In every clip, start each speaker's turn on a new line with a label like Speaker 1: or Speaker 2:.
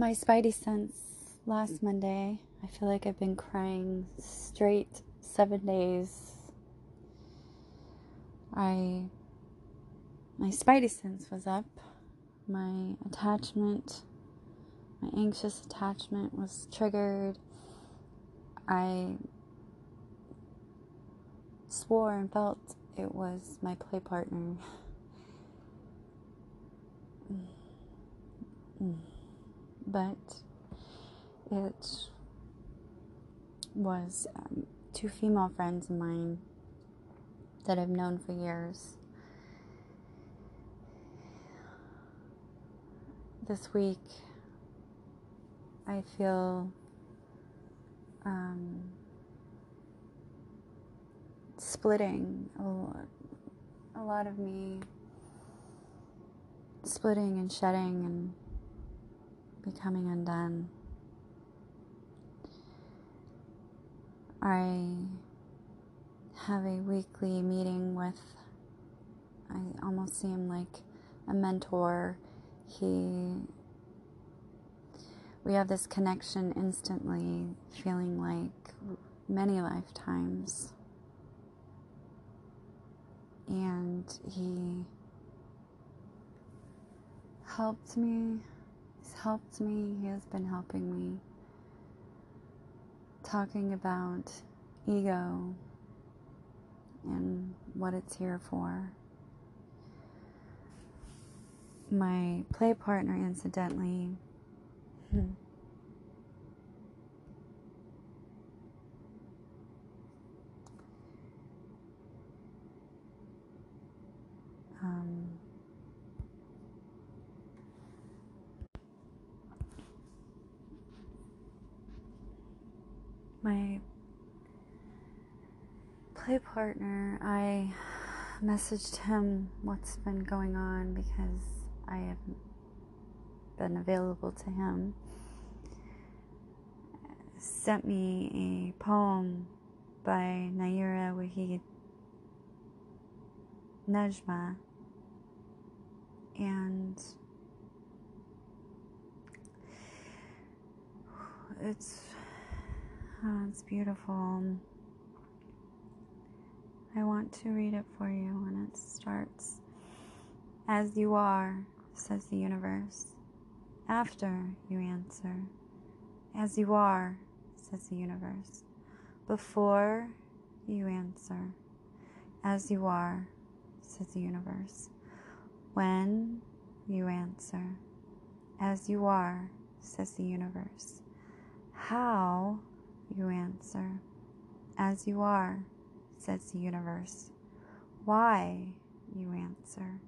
Speaker 1: my Spidey sense last mm. Monday. I feel like I've been crying straight seven days. I my Spidey sense was up. My attachment, my anxious attachment was triggered. I swore and felt it was my play partner. Mm. Mm. But it was um, two female friends of mine that I've known for years. This week, I feel um, splitting a lot, a lot of me splitting and shedding and becoming undone. I have a weekly meeting with, I almost see him like a mentor. He, we have this connection instantly, feeling like many lifetimes. And he helped me, helped me, he has been helping me talking about ego and what it's here for. My play partner, incidentally, hmm. My play partner, I messaged him what's been going on because I haven't been available to him. Sent me a poem by Nayyirah Waheed Nejma and it's Oh, it's beautiful. I want to read it for you when it starts. As you are, says the universe. After you answer. As you are, says the universe. Before you answer. As you are, says the universe. When you answer. As you are, says the universe. How you answer. As you are, says the universe. Why? You answer.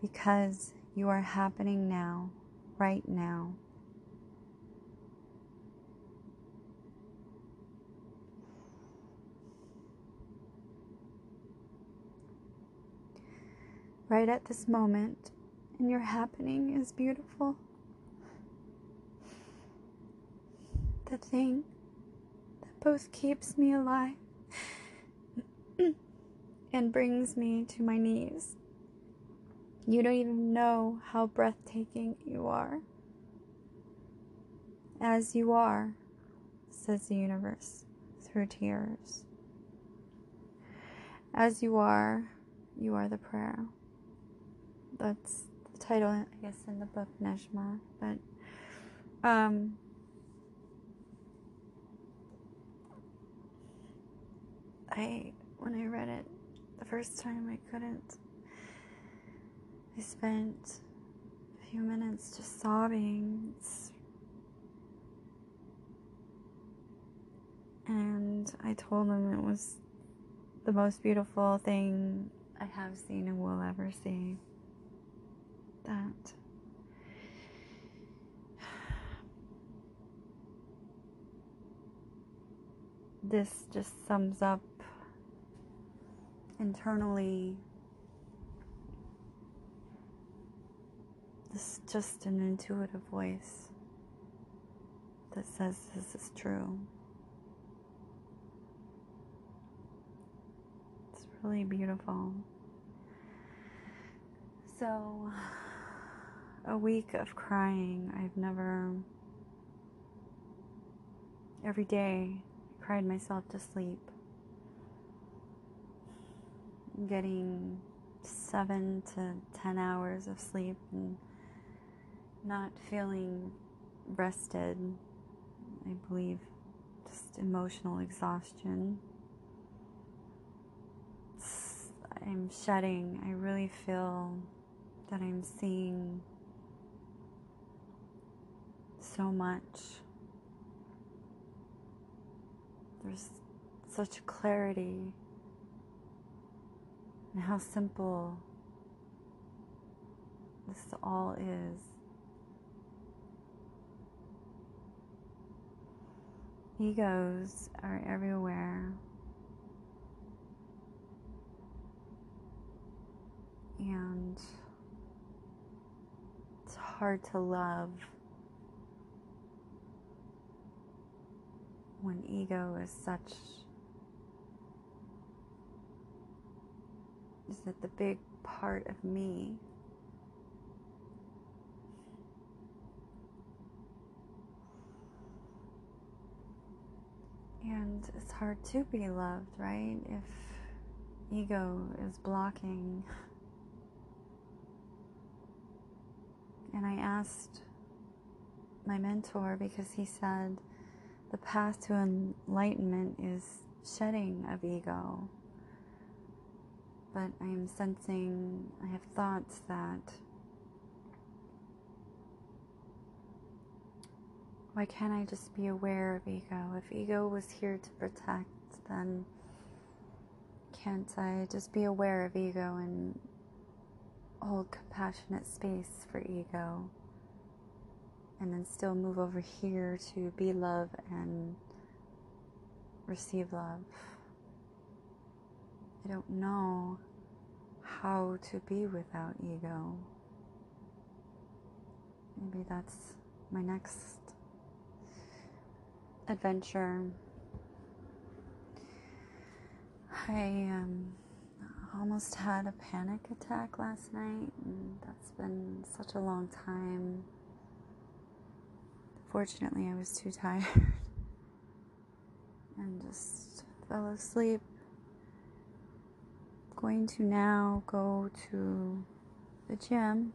Speaker 1: Because you are happening now, right now. Right at this moment, and your happening is beautiful. The thing that both keeps me alive and brings me to my knees. You don't even know how breathtaking you are. As you are, says the universe through tears. As you are, you are the prayer. That's the title, I guess, in the book Nejma. But um, I when I read it the first time I couldn't. I spent a few minutes just sobbing. and I told him it was the most beautiful thing I have seen and will ever see. That this just sums up internally this is just an intuitive voice that says this is true. It's really beautiful. So a week of crying. I've never, every day, I cried myself to sleep. Getting seven to ten hours of sleep and not feeling rested. I believe just emotional exhaustion. I'm shedding. I really feel that I'm seeing so much. There's such clarity and how simple this all is. Egos are everywhere. And it's hard to love when ego is such is that the big part of me And it's hard to be loved, right? If ego is blocking. And I asked my mentor because he said the path to enlightenment is shedding of ego. But I am sensing, I have thoughts that Why can't I just be aware of ego? If ego was here to protect, then can't I just be aware of ego and hold compassionate space for ego? And then still move over here to be love and receive love. I don't know how to be without ego. Maybe that's my next adventure. I um, almost had a panic attack last night, and that's been such a long time. Fortunately, I was too tired and just fell asleep. Going to now go to the gym.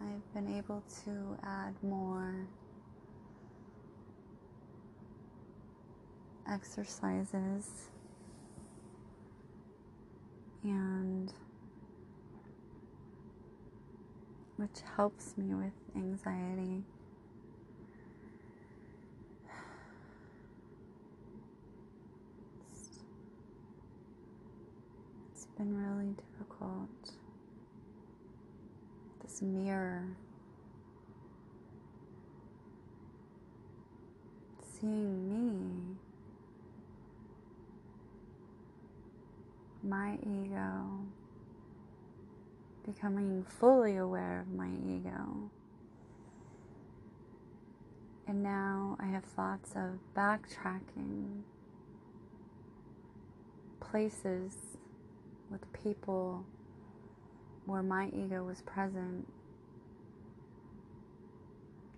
Speaker 1: I've been able to add more exercises and which helps me with anxiety. Been really difficult. This mirror. Seeing me my ego, becoming fully aware of my ego. And now I have thoughts of backtracking places with people where my ego was present.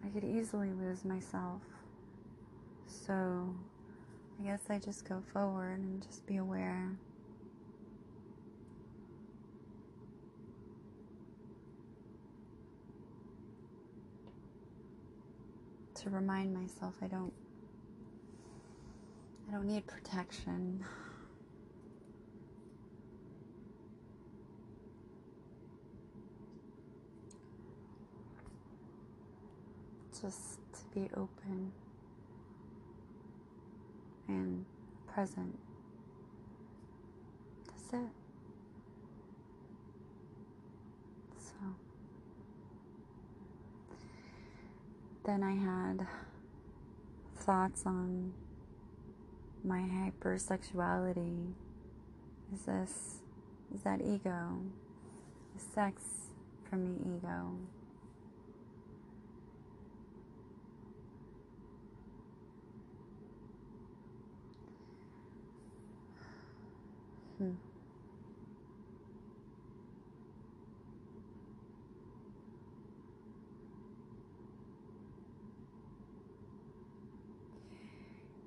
Speaker 1: I could easily lose myself. So I guess I just go forward and just be aware. to remind myself I don't I don't need protection. Just to be open and present. That's it. So then I had thoughts on my hypersexuality. Is this, is that ego? Is sex for me ego? Hmm.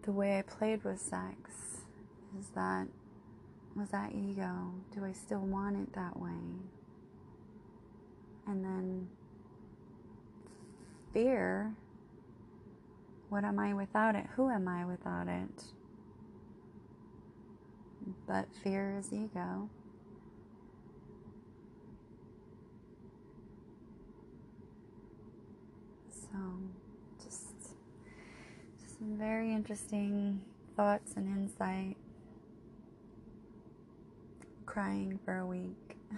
Speaker 1: The way I played with sex is that was that ego? Do I still want it that way? And then fear what am I without it? Who am I without it? But fear is ego. So, just, some very interesting thoughts and insight. Crying for a week.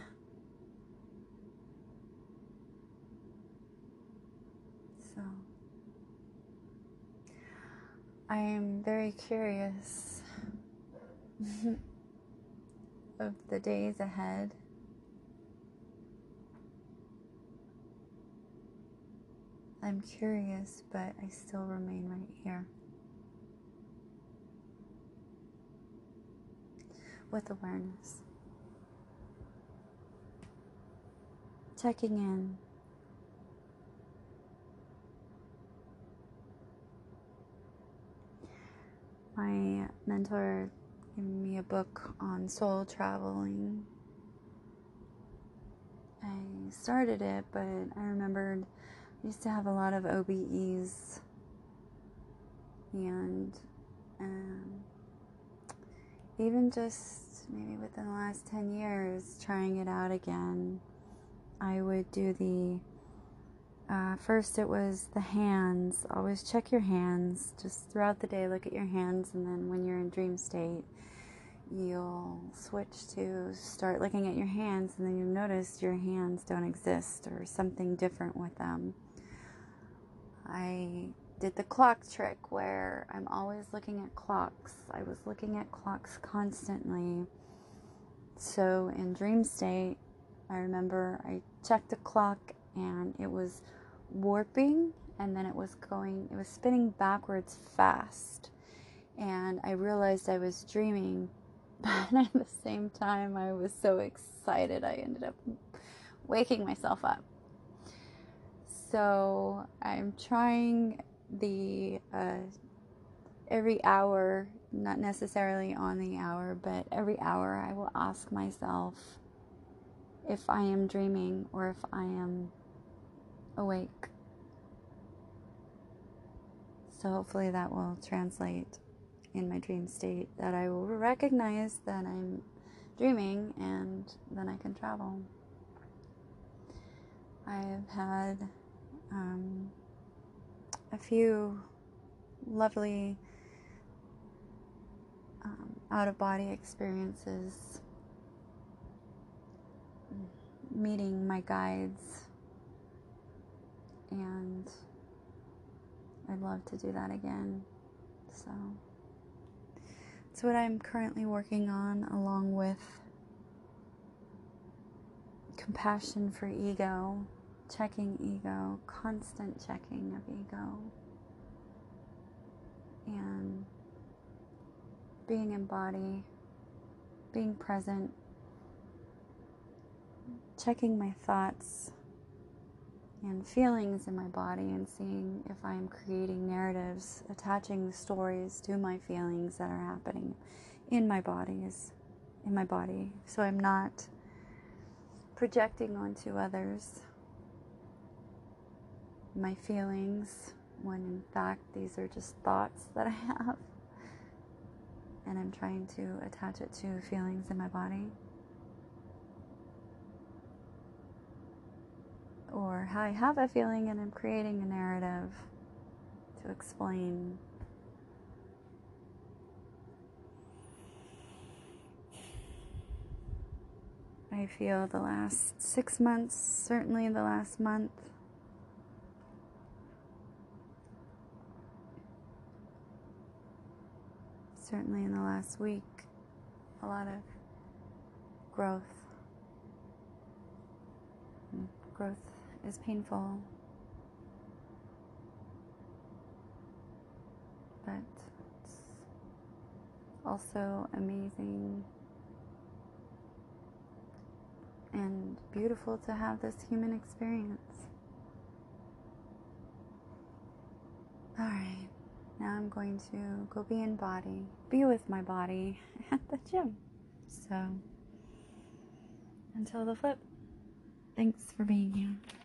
Speaker 1: So, I am very curious of the days ahead. I'm curious, but I still remain right here. With awareness. Checking in. My mentor gave me a book on soul traveling. I started it, but I remembered I used to have a lot of OBEs and um, even just maybe within the last 10 years trying it out again i would do the uh, first it was the hands always check your hands just throughout the day look at your hands and then when you're in dream state you'll switch to start looking at your hands and then you'll notice your hands don't exist or something different with them I did the clock trick where I'm always looking at clocks. I was looking at clocks constantly. So in dream state, I remember I checked the clock and it was warping and then it was going, it was spinning backwards fast. And I realized I was dreaming, but at the same time, I was so excited, I ended up waking myself up. So I'm trying the uh, every hour, not necessarily on the hour, but every hour I will ask myself if I am dreaming or if I am awake. So hopefully that will translate in my dream state that I will recognize that I'm dreaming and then I can travel. I've had um, a few lovely um, out of body experiences, meeting my guides, and I'd love to do that again. So, it's what I'm currently working on, along with compassion for ego checking ego, constant checking of ego, and being in body, being present, checking my thoughts and feelings in my body and seeing if I'm creating narratives, attaching stories to my feelings that are happening in my bodies, in my body. So I'm not projecting onto others my feelings when in fact these are just thoughts that I have. And I'm trying to attach it to feelings in my body. Or how I have a feeling and I'm creating a narrative to explain. I feel the last six months, certainly the last month, certainly in the last week, a lot of growth. Hmm, growth is painful, but it's also amazing and beautiful to have this human experience. All right. now I'm going to go be in body, be with my body at the gym. So, until the flip, thanks for being here.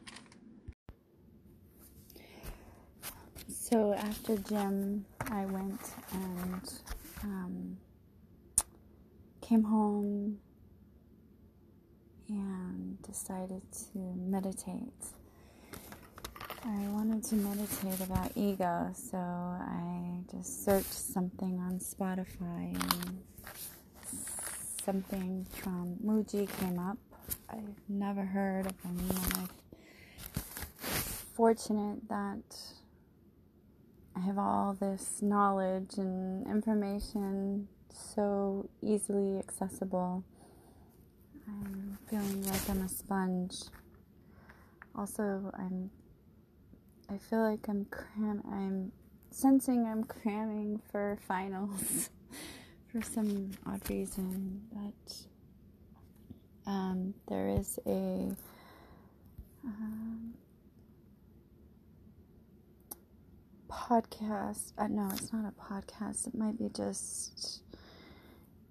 Speaker 1: So, after gym, I went and um, came home and decided to meditate. I wanted to meditate about ego, so I just searched something on Spotify and something from Mooji came up. I've never heard of him, I'm fortunate that I have all this knowledge and information so easily accessible. I'm feeling like I'm a sponge. Also, I'm I feel like I'm cram I'm sensing I'm cramming for finals for some odd reason, but um, there is a um, podcast. Uh, no, it's not a podcast. It might be just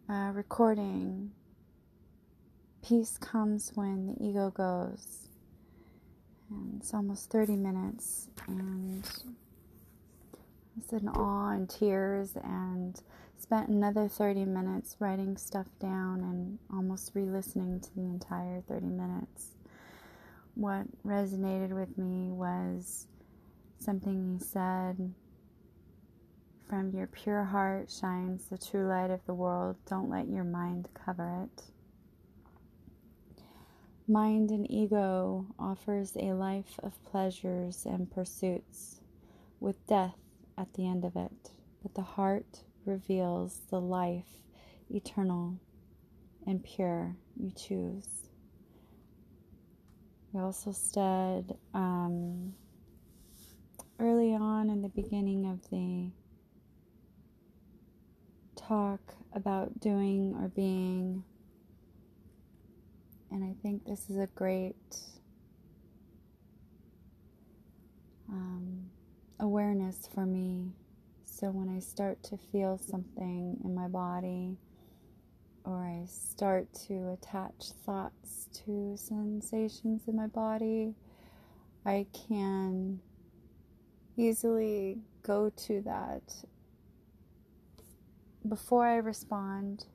Speaker 1: a recording. Peace comes when the ego goes. And it's almost 30 minutes. And I was in awe and tears and spent another 30 minutes writing stuff down and almost re listening to the entire 30 minutes. What resonated with me was something he said From your pure heart shines the true light of the world. Don't let your mind cover it. Mind and ego offers a life of pleasures and pursuits, with death at the end of it, but the heart reveals the life eternal and pure you choose. We also said um, early on in the beginning of the talk about doing or being, and I think this is a great um, awareness for me. So when I start to feel something in my body, or I start to attach thoughts to sensations in my body, I can easily go to that before I respond,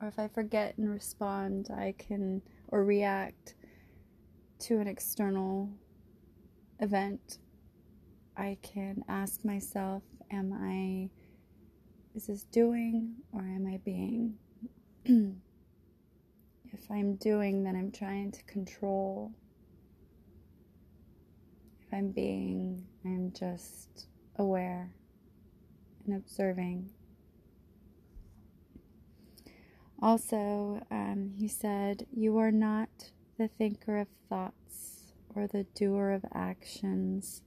Speaker 1: or if I forget and respond, I can or react to an external event. I can ask myself, Am I, is this doing or am I being? if I'm doing, then I'm trying to control if I'm being, I'm just aware and observing. Also, um, he said, You are not the thinker of thoughts or the doer of actions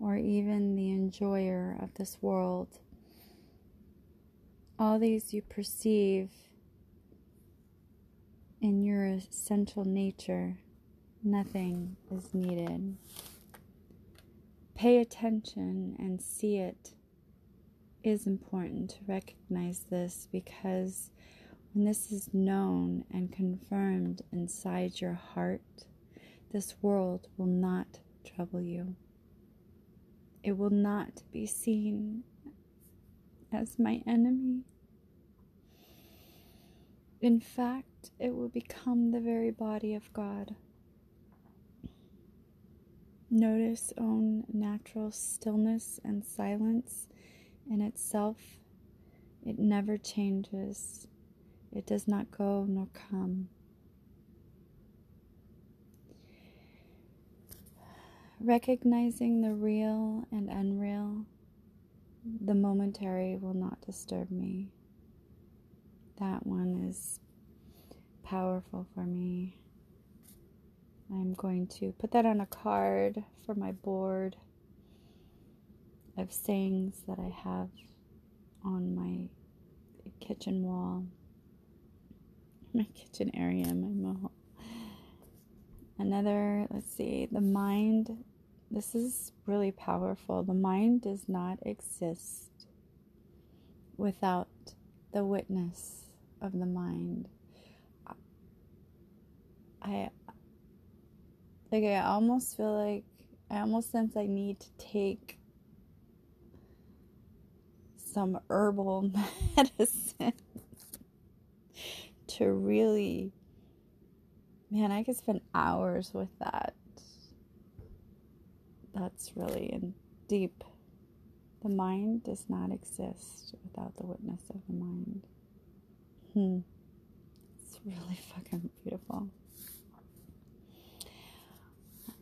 Speaker 1: or even the enjoyer of this world. All these you perceive in your essential nature, nothing is needed pay attention and see it is important to recognize this because when this is known and confirmed inside your heart, this world will not trouble you. It will not be seen as my enemy. In fact, it will become the very body of God. Notice own natural stillness and silence in itself. It never changes, it does not go nor come. Recognizing the real and unreal, the momentary will not disturb me. That one is powerful for me. I'm going to put that on a card for my board of sayings that I have on my kitchen wall, my kitchen area, my mohawk. Another, let's see, the mind this is really powerful. The mind does not exist without the witness of the mind. I like I almost feel like I almost sense I need to take some herbal medicine to really man, I could spend hours with that. That's really in deep. The mind does not exist without the witness of the mind. Hmm. It's really fucking beautiful.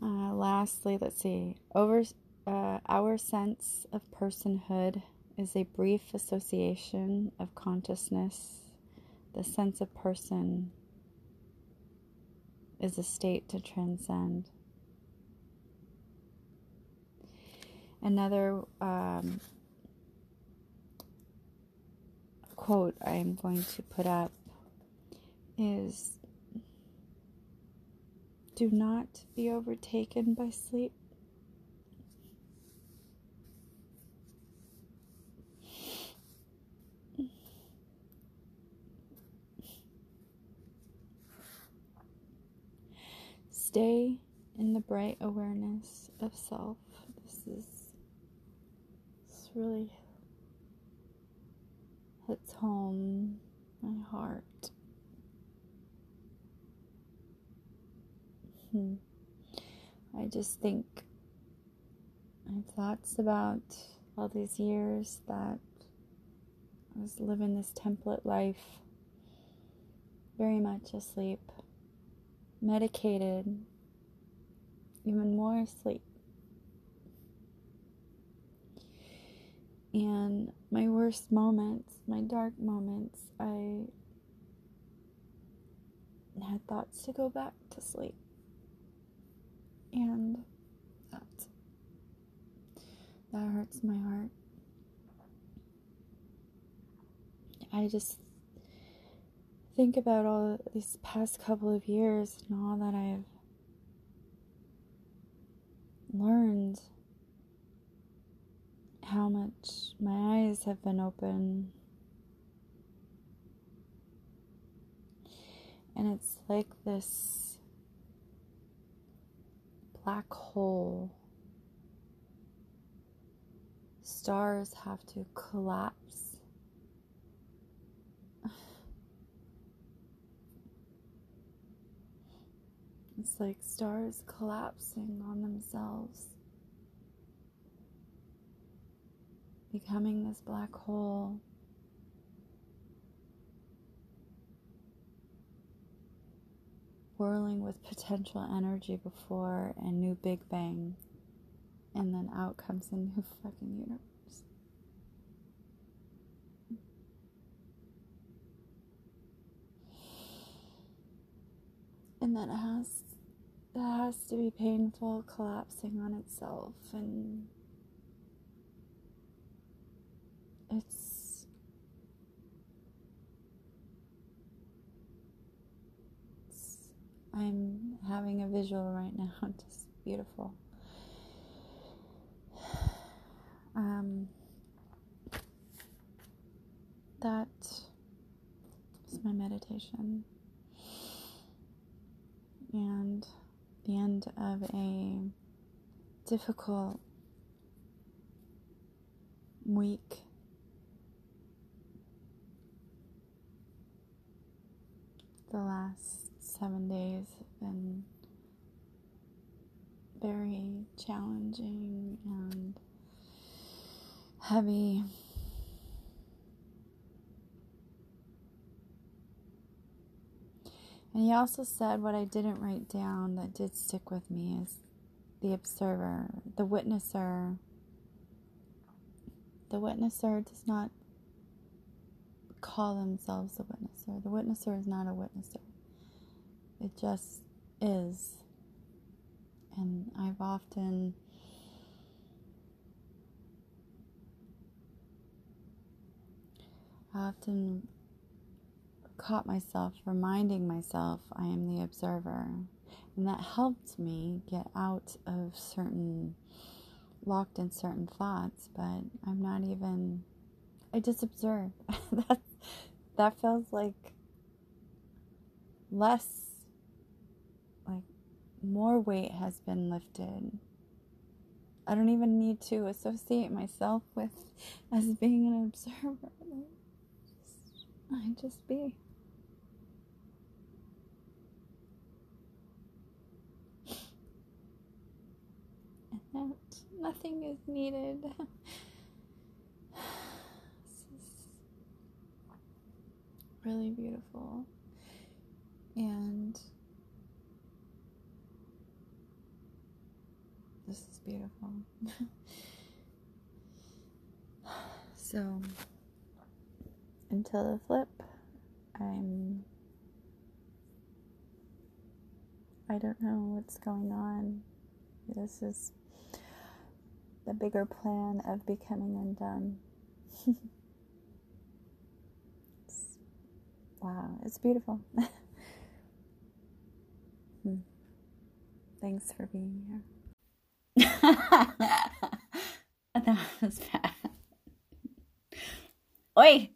Speaker 1: Uh, lastly, let's see. Over uh, our sense of personhood is a brief association of consciousness. The sense of person is a state to transcend. Another um, quote I'm going to put up is Do not be overtaken by sleep. Stay in the bright awareness of self. This is this really hits home my heart. Hmm. I just think I have thoughts about all these years that I was living this template life, very much asleep medicated, even more asleep. And my worst moments, my dark moments, I had thoughts to go back to sleep. And that that hurts my heart. I just think about all these past couple of years and all that I've learned, how much my eyes have been open. And it's like this black hole. Stars have to collapse It's like stars collapsing on themselves, becoming this black hole. Whirling with potential energy before a new Big Bang, and then out comes a new fucking universe. And then it has that has to be painful, collapsing on itself, and it's I'm having a visual right now, just beautiful. Um, that is my meditation. And the end of a difficult week. The last seven days have been very challenging and heavy. And he also said what I didn't write down that did stick with me is the observer, the witnesser. The witnesser does not call themselves a witnesser. The witnesser is not a witnesser. It just is. And I've often I often caught myself reminding myself I am the observer. And that helped me get out of certain, locked in certain thoughts, but I'm not even, I just observe. that, that feels like less, more weight has been lifted. I don't even need to associate myself with as being an observer. I just be. And that nothing is needed. this is really beautiful. And this is beautiful. so until the flip, I'm. I don't know what's going on. This is the bigger plan of becoming undone. it's, wow, it's beautiful. hmm. Thanks for being here. that was bad. Oi!